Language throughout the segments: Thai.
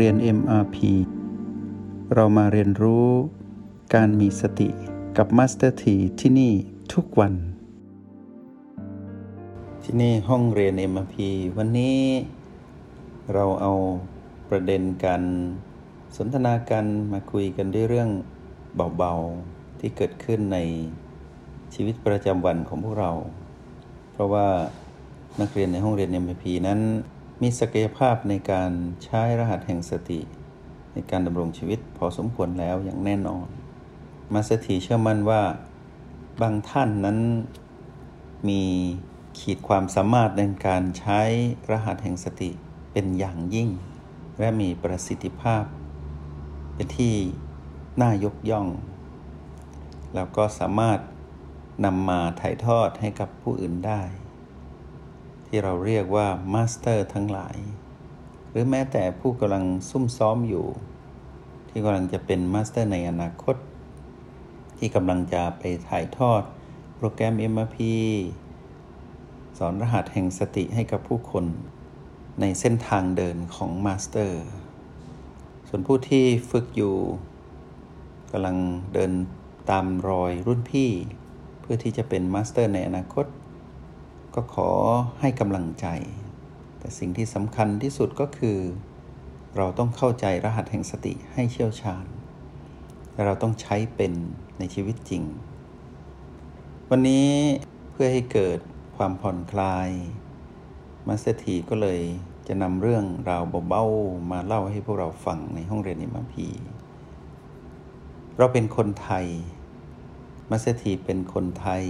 เรียน MRP เรามาเรียนรู้การมีสติกับ Master T ที่ที่นี่ทุกวัน ที่นี่ห้องเรียน MRP วันนี้เราเอาประเด็นการสนทนากันมาคุยกันด้วยเรื่องเบาๆ ที่เกิดขึ้นในชีวิตประจำวันของพวกเรา เพราะว่านักเรียนในห้องเรียน MRP นั้น มีศักยภาพในการใช้รหัสแห่งสติ ในการดำรงชีวิตพอสมควรแล้วอย่างแน่นอน มาสถีเชื่อมั่นว่าบางท่านนั้นมีขีดความสามารถในการใช้รหัสแห่งสติเป็นอย่างยิ่ง และมีประสิทธิภาพ เป็นที่น่ายกย่อง แล้วก็สามารถนำมาถ่ายทอดให้กับผู้อื่นได้ ที่เราเรียกว่า master ทั้งหลาย หรือแม้แต่ผู้กำลังซุ่มซ้อมอยู่ ที่กำลังจะเป็น master ในอนาคต ที่กำลังจะไปถ่ายทอด โปรแกรม MRP สอนรหัสแห่งสติให้กับผู้คนในเส้นทางเดินของ master ส่วนผู้ที่ฝึกอยู่กำลังเดินตามรอยรุ่นพี่ เพื่อที่จะเป็น master ในอนาคต ก็ขอให้กำลังใจ แต่สิ่งที่สำคัญที่สุดก็คือ เราต้องเข้าใจรหัสแห่งสติให้เชี่ยวชาญและเราต้องใช้เป็นในชีวิตจริง วันนี้เพื่อให้เกิดความผ่อนคลายมาสเตอร์ทีก็เลยจะนำเรื่องราวเบาๆมาเล่าให้พวกเราฟังในห้องเรียน MRP เราเป็นคนไทยมาสเตอร์ทีเป็นคนไทย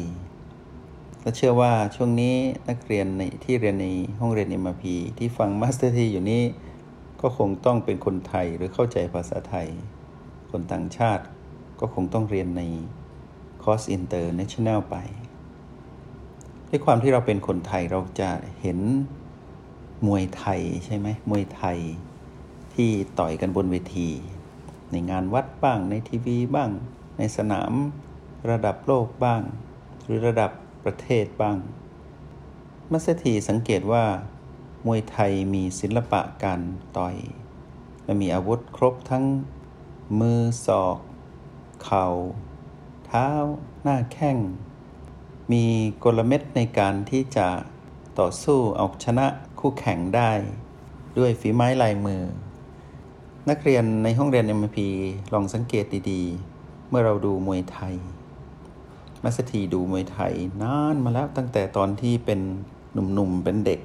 และเชื่อว่าช่วงนี้นักเรียนในที่เรียนในห้องเรียน MRP ที่ฟังมาสเตอร์ทีอยู่นี้ ก็คงต้องเป็นคนไทยหรือเข้าใจภาษาไทย คนต่างชาติก็คงต้องเรียนในคอร์ส international ไปด้วยความที่เราเป็นคนไทยเราจะเห็นมวยไทยใช่ไหมมวยไทยที่ต่อยกันบนเวที ในงานวัดบ้างในทีวีบ้าง ในสนามระดับโลกบ้าง หรือระดับ ประเทศบ้าง มัสถีสังเกตว่ามวยไทยมีศิลปะการต่อย และมีอาวุธครบทั้งมือศอก เข่า เท้า หน้าแข้ง มีกลเม็ดในการที่จะต่อสู้เอาชนะคู่แข่งได้ ด้วยฝีไม้ลายมือ นักเรียนในห้องเรียน MP ลองสังเกตดีๆ เมื่อเราดูมวยไทย มัสถีดูมวยไทยนานมาแล้วตั้งแต่ตอนที่เป็นหนุ่มๆเป็นเด็ก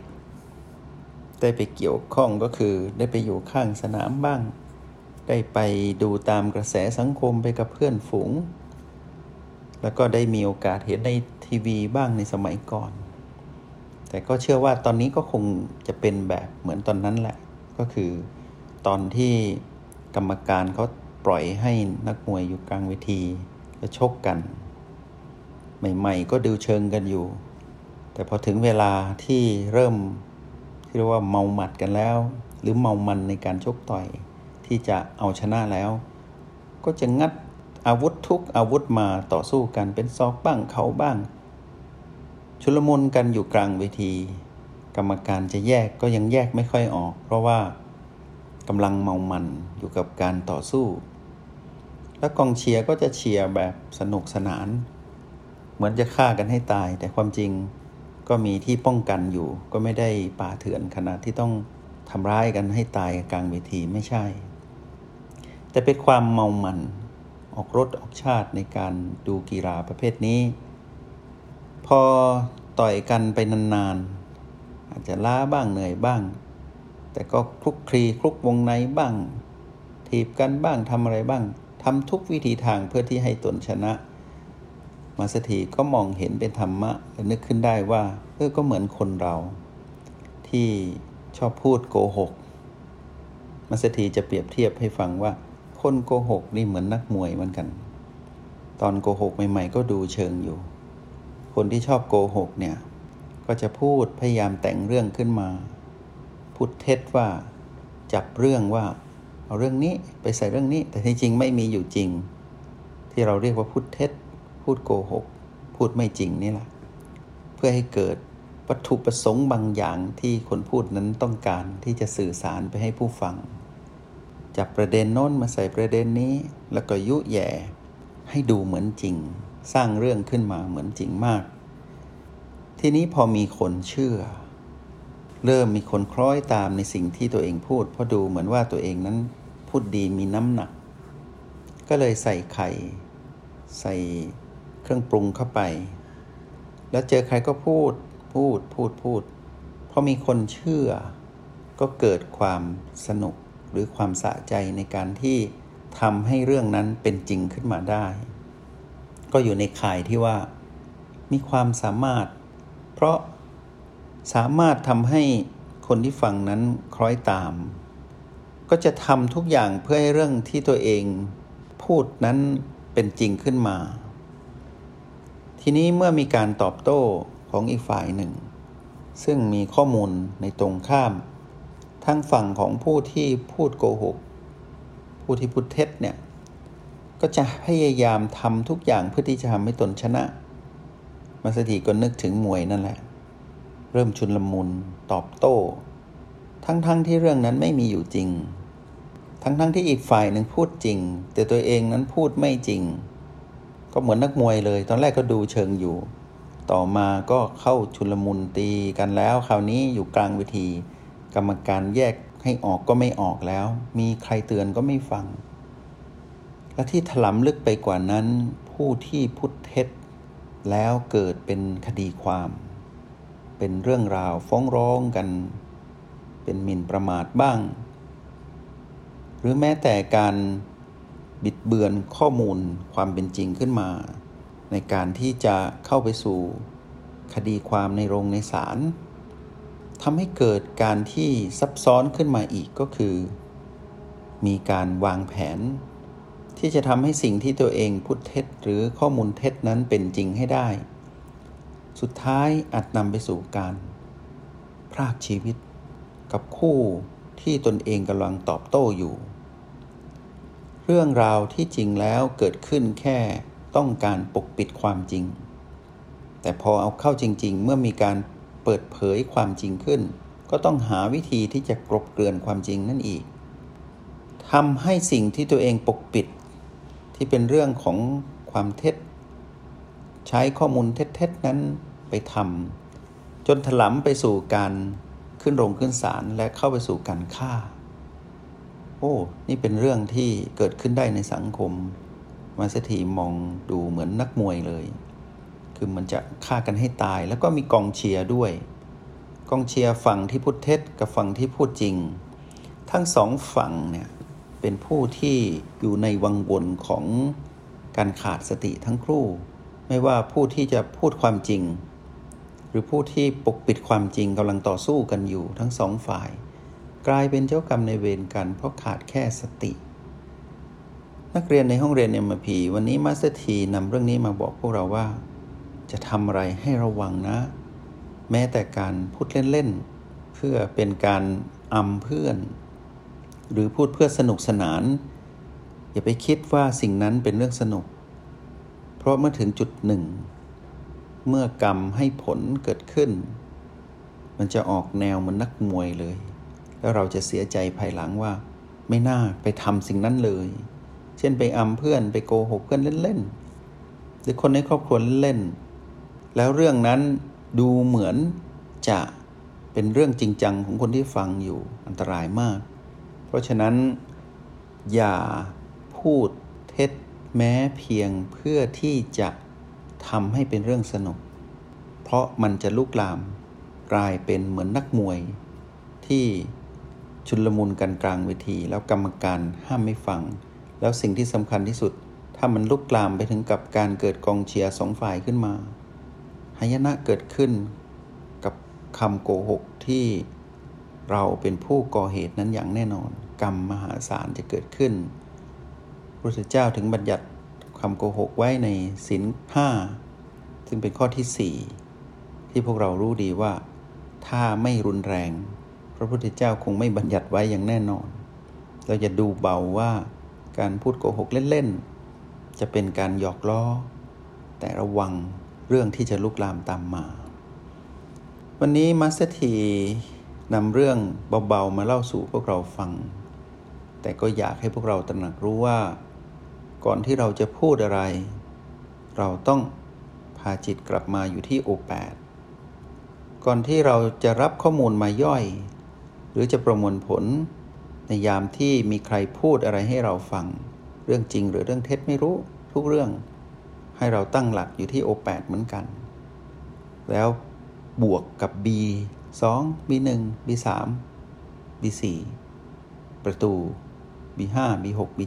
ได้ไปเกี่ยวข้องก็คือได้ไปอยู่ข้างสนามบ้าง ได้ไปดูตามกระแสสังคมไปกับเพื่อนฝูง แล้วก็ได้มีโอกาสเห็นในทีวีบ้างในสมัยก่อน แต่ก็เชื่อว่าตอนนี้ก็คงจะเป็นแบบเหมือนตอนนั้นแหละ ก็คือตอนที่กรรมการเขาปล่อยให้นักมวยอยู่กลางเวทีแล้วชกกัน ใหม่ ๆ ก็ดูเชิงกันอยู่ แต่พอถึงเวลาที่เริ่มที่เรียกว่าเมาหมัดกันแล้ว หรือเมามันในการชกต่อย ที่จะเอาชนะแล้ว ก็จะงัดอาวุธทุกอาวุธมาต่อสู้กันเป็นซอกบ้างเขาบ้าง ชุลมุนกันอยู่กลางเวที กรรมการจะแยกก็ยังแยกไม่ค่อยออก เพราะว่ากำลังเมามันอยู่กับการต่อสู้ แล้วกองเชียร์ก็จะเชียร์แบบสนุกสนาน เหมือนจะฆ่ากันให้ตาย แต่ความจริงก็มีที่ป้องกันอยู่ ก็ไม่ได้ป่าเถื่อนขนาดที่ต้องทำร้ายกันให้ตายกลางเวทีไม่ใช่ แต่เป็นความเมามันออกรถออกชาติในการดูกีฬาประเภทนี้ พอต่อยกันไปนานๆ อาจจะล้าบ้างเหนื่อยบ้าง แต่ก็คลุกคลีคลุกวงในบ้างถีบกันบ้างทำอะไรบ้างทำทุกวิธีทางเพื่อที่ให้ตนชนะ มาสถีก็มองเห็นเป็นธรรมะและนึกขึ้นได้ว่าเออก็เหมือนคนเรา ที่ชอบพูดโกหกมาสถีจะเปรียบเทียบให้ฟังว่า คนโกหกนี่เหมือนนักมวยเหมือนกัน ตอนโกหกใหม่ ๆ ก็ดูเชิงอยู่ คนที่ชอบโกหกเนี่ย ก็จะพูดพยายามแต่งเรื่องขึ้นมา พูดเท็จว่าจับเรื่องว่า เอาเรื่องนี้ไปใส่เรื่องนี้ แต่ที่จริงไม่มีอยู่จริง ที่เราเรียกว่าพูดเท็จ พูดโกหก พูดไม่จริงนี่แหละ เพื่อให้เกิดวัตถุประสงค์บางอย่างที่คนพูดนั้นต้องการที่จะสื่อสารไปให้ผู้ฟัง จับประเด็นโน้นมาใส่ประเด็นนี้ แล้วก็ยุแย่ ให้ดูเหมือนจริง สร้างเรื่องขึ้นมาเหมือนจริงมาก ทีนี้พอมีคนเชื่อ เริ่มมีคนคล้อยตามในสิ่งที่ตัวเองพูด เพราะดูเหมือนว่าตัวเองนั้นพูดดีมีน้ำหนัก ก็เลยใส่ไข่ ใส่ เครื่องปรุงเข้าไป แล้วเจอใครก็พูดพูดพูดพูดพอมีคนเชื่อ ก็เกิดความสนุกหรือความสะใจในการที่ทำให้เรื่องนั้นเป็นจริงขึ้นมาได้ ก็อยู่ในข่ายที่ว่า มีความสามารถ เพราะสามารถทำให้คนที่ฟังนั้นคล้อยตาม ก็จะทำทุกอย่างเพื่อให้เรื่องที่ตัวเองพูดนั้นเป็นจริงขึ้นมา ทีนี้เมื่อมีการตอบโต้ของอีกฝ่ายหนึ่ง ซึ่งมีข้อมูลในตรงข้าม ทั้งฝั่งของผู้ที่พูดโกหก ผู้ที่พูดเท็จเนี่ย ก็จะพยายามทำทุกอย่างเพื่อที่จะทำให้ตนชนะ มาสถีก็นึกถึงมวยนั่นแหละ เริ่มชุนลมุนตอบโต้ ทั้งๆทที่เรื่องนั้นไม่มีอยู่จริง ทั้งๆทที่อีกฝ่ายหนึ่งพูดจริง แต่ตัวเองนั้นพูดไม่จริง ก็เหมือนนักมวยเลย ตอนแรกก็ดูเชิงอยู่ ต่อมาก็เข้าชุลมุนตีกันแล้ว คราวนี้อยู่กลางเวที กรรมการแยกให้ออกก็ไม่ออกแล้ว มีใครเตือนก็ไม่ฟัง และที่ถลำลึกไปกว่านั้น ผู้ที่พูดเท็จแล้วเกิดเป็นคดีความ เป็นเรื่องราวฟ้องร้องกัน เป็นหมิ่นประมาทบ้าง หรือแม้แต่การ บิดเบือนข้อมูลความเป็นจริงขึ้นมา ในการที่จะเข้าไปสู่คดีความในโรงในศาลทำให้เกิดการที่ซับซ้อนขึ้นมาอีกก็คือ มีการวางแผน ที่จะทำให้สิ่งที่ตัวเองพูดเท็จ หรือข้อมูลเท็จนั้นเป็นจริงให้ได้ สุดท้ายอาจนำไปสู่การพรากชีวิต กับคู่ที่ตนเองกำลังตอบโต้อยู่ เรื่องราวที่จริงแล้วเกิดขึ้นแค่ต้องการปกปิดความจริง แต่พอเอาเข้าจริง ๆ เมื่อมีการเปิดเผยความจริงขึ้น ก็ต้องหาวิธีที่จะกรบเกลื่อนความจริงนั่นอีกทำให้สิ่งที่ตัวเองปกปิด ที่เป็นเรื่องของความเท็จ ใช้ข้อมูลเท็จๆนั้นไปทำจนถลำไปสู่การขึ้นโรงขึ้นศาลและเข้าไปสู่การฆ่า โอ้ นี่เป็นเรื่องที่เกิดขึ้นได้ในสังคม มาสถีมองดูเหมือนนักมวยเลย คือมันจะฆ่ากันให้ตาย แล้วก็มีกองเชียร์ด้วย กองเชียร์ฝั่งที่พูดเท็จกับฝั่งที่พูดจริง ทั้งสองฝั่งเนี่ยเป็นผู้ที่อยู่ในวังวนของการขาดสติทั้งครู่ ไม่ว่าผู้ที่จะพูดความจริง หรือผู้ที่ปกปิดความจริงกำลังต่อสู้กันอยู่ทั้งสองฝ่าย กลายเป็นเจ้ากรรมในเวรกัน เพราะขาดแค่สติ นักเรียนในห้องเรียน MRP วันนี้มาสเตอร์ทีนำเรื่องนี้มาบอกพวกเราว่า จะทำอะไรให้ระวังนะ แม้แต่การพูดเล่นๆ เพื่อเป็นการอำเพื่อน หรือพูดเพื่อสนุกสนาน อย่าไปคิดว่าสิ่งนั้นเป็นเรื่องสนุก เพราะเมื่อถึงจุดหนึ่ง เมื่อกรรมให้ผลเกิดขึ้น มันจะออกแนวเหมือนนักมวยเลย แล้วเราจะเสียใจภายหลังว่า ไม่น่าไปทำสิ่งนั้นเลย เช่นไปอำเพื่อนไปโกหกเพื่อนเล่นๆหรือคนในครอบครัวเล่นแล้วเรื่องนั้นดูเหมือนจะเป็นเรื่องจริงจังของคนที่ฟังอยู่อันตรายมาก เพราะฉะนั้น อย่าพูดเท็จแม้เพียงเพื่อที่จะทำให้เป็นเรื่องสนุก เพราะมันจะลุกลามกลายเป็นเหมือนนักมวยที่ ชุลมุนกันกลางเวที แล้วกรรมการห้ามไม่ฟัง แล้วสิ่งที่สำคัญที่สุด ถ้ามันลุกลามไปถึงกับการเกิดกองเชียร์สองฝ่ายขึ้นมาหายนะเกิดขึ้นกับคำโกหกที่เราเป็นผู้ก่อเหตุนั้นอย่างแน่นอน กรรมมหาศาลจะเกิดขึ้นพระพุทธเจ้าถึงบัญญัติคำโกหกไว้ในศีลห้าซึ่งเป็นข้อที่สี่ที่พวกเรารู้ดีว่า ถ้าไม่รุนแรง พระพุทธเจ้าคงไม่บัญญัติไว้อย่างแน่นอน เราจะดูเบาว่าการพูดโกหกเล่นๆ จะเป็นการหยอกล้อ แต่ระวังเรื่องที่จะลุกลามตามมา วันนี้มัสเตอร์ทีนำเรื่องเบาๆมาเล่าสู่พวกเราฟัง แต่ก็อยากให้พวกเราตระหนักรู้ว่า ก่อนที่เราจะพูดอะไร เราต้องพาจิตกลับมาอยู่ที่โอแปดก่อนที่เราจะรับข้อมูลมาย่อย หรือจะประมวลผล ในยามที่มีใครพูดอะไรให้เราฟัง เรื่องจริงหรือเรื่องเท็จไม่รู้ทุกเรื่อง ให้เราตั้งหลักอยู่ที่โอแปดเหมือนกัน แล้วบวกกับ B 2 B 1 B 3 B 4ประตู B 5 B 6 B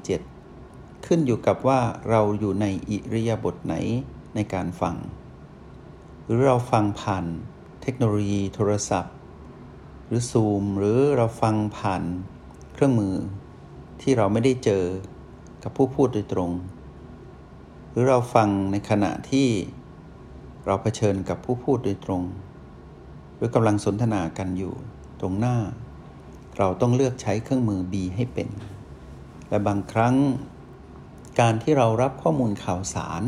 7ขึ้นอยู่กับว่าเราอยู่ในอิริยาบถไหนในการฟัง หรือเราฟังผ่านเทคโนโลยีโทรศัพท์ รือซูมหรือเราฟังผ่านเครื่องมือที่เราไม่ได้เจอกับผู้พูดโดยตรง หรือเราฟังในขณะที่เราเผชิญกับผู้พูดโดยตรง หรือกำลังสนทนากันอยู่ตรงหน้า เราต้องเลือกใช้เครื่องมือ B ให้เป็น และบางครั้ง การที่เรารับข้อมูลข่าวสาร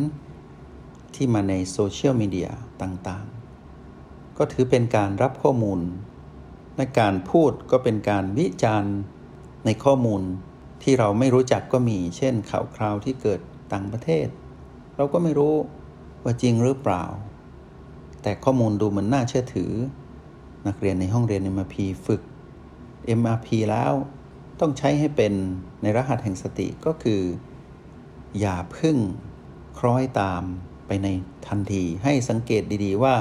ที่มาในโซเชียลมีเดียต่างๆ ก็ถือเป็นการรับข้อมูล ในการพูดก็เป็นการวิจารณ์ในข้อมูลที่เราไม่รู้จักก็มี เช่นข่าวคราวที่เกิดต่างประเทศ เราก็ไม่รู้ว่าจริงหรือเปล่า แต่ข้อมูลดูเหมือนน่าเชื่อถือ นักเรียนในห้องเรียน MRP ฝึก MRP แล้วต้องใช้ให้เป็นในรหัสแห่งสติก็คือ อย่าพึ่งคล้อยตามไปในทันทีให้สังเกตดีๆว่า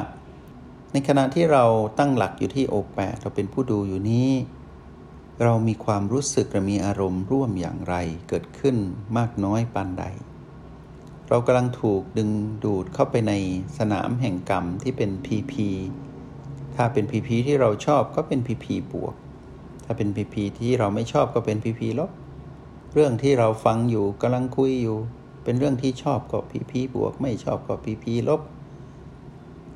ในขณะที่เราตั้งหลักอยู่ที่โอแปเราเป็นผู้ดูอยู่นี้ เรามีความรู้สึกและมีอารมณ์ร่วมอย่างไรเกิดขึ้นมากน้อยปานใด เรากำลังถูกดึงดูดเข้าไปในสนามแห่งกรรมที่เป็น PP ถ้าเป็น PP ที่เราชอบก็เป็น PP บวก ถ้าเป็น PP ที่เราไม่ชอบก็เป็น PP ลบ เรื่องที่เราฟังอยู่กำลังคุยอยู่ เป็นเรื่องที่ชอบก็พีพีบวก ไม่ชอบก็พีพีลบ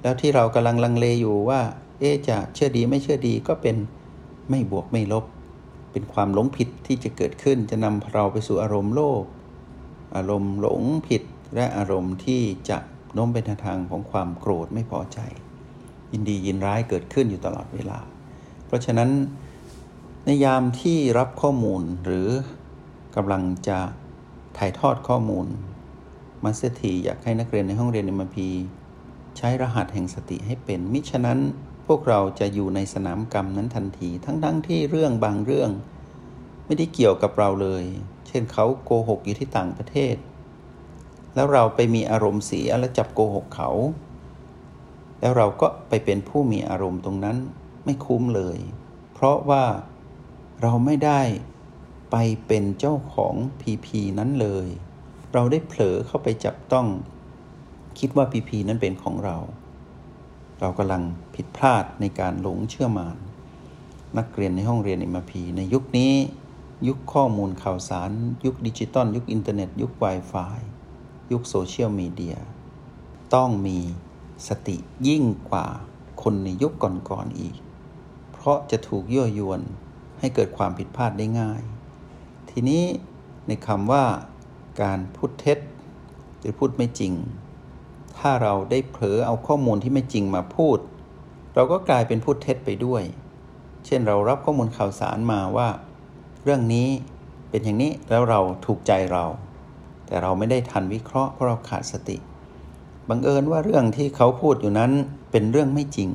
แล้วที่เรากำลังลังเลอยู่ว่า เอ๊จะเชื่อดีไม่เชื่อดีก็เป็นไม่บวกไม่ลบ เป็นความหลงผิดที่จะเกิดขึ้นจะนำเราไปสู่อารมณ์โลภอารมณ์หลงผิดและอารมณ์ที่จะโน้มไปทางของความโกรธไม่พอใจ ยินดียินร้ายเกิดขึ้นอยู่ตลอดเวลา เพราะฉะนั้นในยามที่รับข้อมูลหรือกำลังจะถ่ายทอดข้อมูลมาสเตอร์ทีอยากให้นักเรียนในห้องเรียน MRP ใช้รหัสแห่งสติให้เป็น มิฉะนั้นพวกเราจะอยู่ในสนามกรรมนั้นทันที ทั้งๆทที่เรื่องบางเรื่อง ไม่ได้เกี่ยวกับเราเลย เช่นเขาโกหกอยู่ที่ต่างประเทศ แล้วเราไปมีอารมณ์เสียและจับโกหกเขา แล้วเราก็ไปเป็นผู้มีอารมณ์ตรงนั้นไม่คุ้มเลย เพราะว่าเราไม่ได้ไปเป็นเจ้าของ PP นั้นเลย เราได้เผลอเข้าไปจับต้อง คิดว่า PP นั้นเป็นของเรา เรากำลังผิดพลาดในการหลงเชื่อมารนักเรียนในห้องเรียน MRP ในยุคนี้ ยุคข้อมูลข่าวสาร ยุคดิจิตอลยุคอินเทอร์เน็ต ยุค Wi-Fi ยุคโซเชียลมีเดียต้องมีสติยิ่งกว่าคนในยุคก่อนๆออีก เพราะจะถูกยั่วยวนให้เกิดความผิดพลาดได้ง่าย ทีนี้ในคำว่าการพูดเท็จ หรือพูดไม่จริง ถ้าเราได้เผลอเอาข้อมูลที่ไม่จริงมาพูด เราก็กลายเป็นพูดเท็จไปด้วย เช่นเรารับข้อมูลข่าวสารมาว่า เรื่องนี้เป็นอย่างนี้แล้วเราถูกใจเรา แต่เราไม่ได้ทันวิเคราะห์เพราะเราขาดสติบังเอิญว่าเรื่องที่เขาพูดอยู่นั้นเป็นเรื่องไม่จริง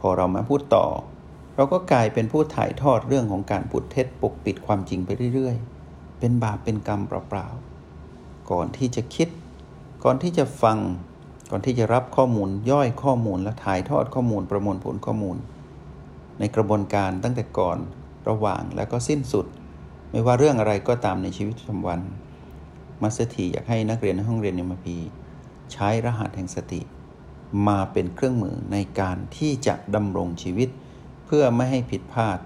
พอเรามาพูดต่อ เราก็กลายเป็นผู้ถ่ายทอดเรื่องของการพูดเท็จปกปิดความจริงไปเรื่อยๆ เป็นบาปเป็นกรรมเปล่าๆก่อนที่จะคิด ก่อนที่จะฟัง ก่อนที่จะรับข้อมูลย่อยข้อมูลและถ่ายทอดข้อมูลประมวลผลข้อมูล ในกระบวนการตั้งแต่ก่อนระหว่างและก็สิ้นสุด ไม่ว่าเรื่องอะไรก็ตามในชีวิตประจำวันมาสถีอยากให้นักเรียนในห้องเรียนในมพีใช้รหัสแห่งสติ มาเป็นเครื่องมือในการที่จะดำรงชีวิต เพื่อไม่ให้ผิดพลาด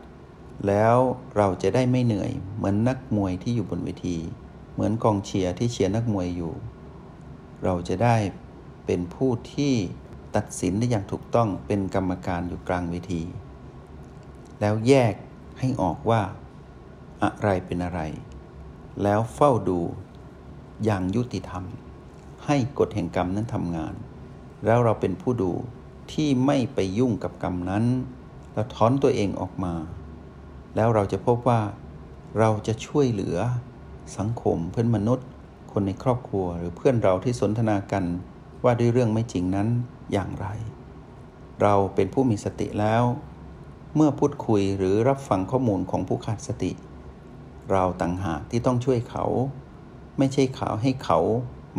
แล้วเราจะได้ไม่เหนื่อย เหมือนนักมวยที่อยู่บนเวที เหมือนกองเชียร์ที่เชียร์นักมวยอยู่ เราจะได้ เป็นผู้ที่ตัดสินได้อย่างถูกต้องเป็นกรรมการอยู่กลางเวที แล้วแยกให้ออกว่าอะไรเป็นอะไร แล้วเฝ้าดูอย่างยุติธรรม ให้กฎแห่งกรรมนั้นทำงาน แล้วเราเป็นผู้ดูที่ไม่ไปยุ่งกับกรรมนั้นแล้วถอนตัวเองออกมา แล้วเราจะพบว่าเราจะช่วยเหลือสังคมเพื่อนมนุษย์ คนในครอบครัวหรือเพื่อนเราที่สนทนากัน ว่าด้วยเรื่องไม่จริงนั้นอย่างไร เราเป็นผู้มีสติแล้ว เมื่อพูดคุยหรือรับฟังข้อมูลของผู้ขาดสติ เราต่างหากที่ต้องช่วยเขา ไม่ใช่เขาให้เขา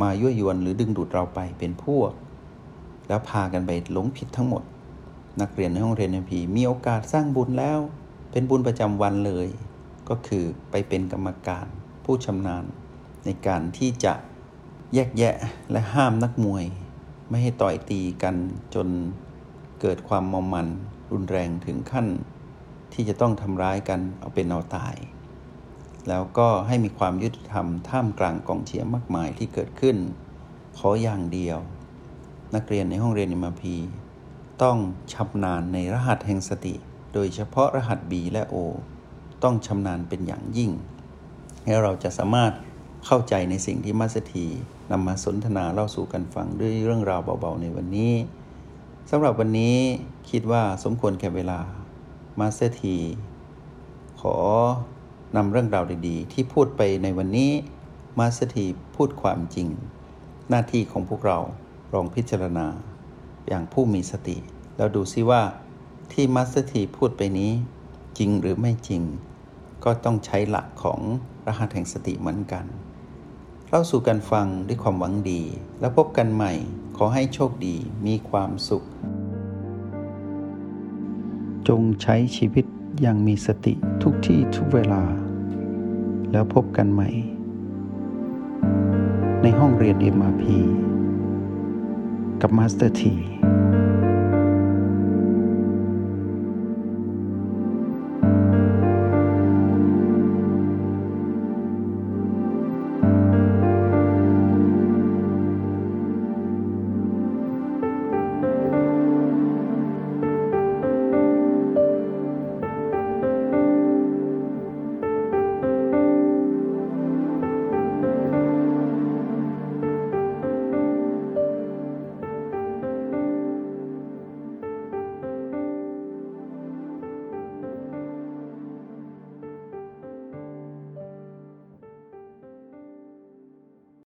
มายั่วยวนหรือดึงดูดเราไปเป็นพวก แล้วพากันไปหลงผิดทั้งหมด นักเรียนในห้องเรียนในพีมีโอกาสสร้างบุญแล้ว เป็นบุญประจำวันเลย ก็คือไปเป็นกรรมการผู้ชำนาญในการที่จะ แยกแยะและห้ามนักมวย ไม่ให้ต่อยตีกันจนเกิดความมอมมันรุนแรงถึงขั้น ที่จะต้องทำร้ายกันเอาเป็นเอาตาย แล้วก็ให้มีความยุติธรรมท่ามกลางกองเชียร์มากมายที่เกิดขึ้น ขออย่างเดียว นักเรียนในห้องเรียนมพีต้องชำนาญในรหัสแห่งสติ โดยเฉพาะรหัส B และ O ต้องชำนาญเป็นอย่างยิ่ง แล้วเราจะสามารถ เข้าใจในสิ่งที่มัสถีนำมาสนทนาเล่าสู่กันฟังด้วยเรื่องราวเบาๆในวันนี้สำหรับวันนี้คิดว่าสมควรแก่เวลามาสถีขอนำเรื่องราวดีๆ ที่พูดไปในวันนี้มาสถีพูดความจริง หน้าที่ของพวกเราลองพิจารณา อย่างผู้มีสติ แล้วดูซิว่าที่มาสถีพูดไปนี้ จริงหรือไม่จริง ก็ต้องใช้หลักของรหัสแห่งสติเหมือนกัน เล่าสู่กันฟังด้วยความหวังดี แล้วพบกันใหม่ ขอให้โชคดีมีความสุข จงใช้ชีวิตอย่างมีสติทุกที่ทุกเวลา แล้วพบกันใหม่ ในห้องเรียน MRP กับมาสเตอร์ที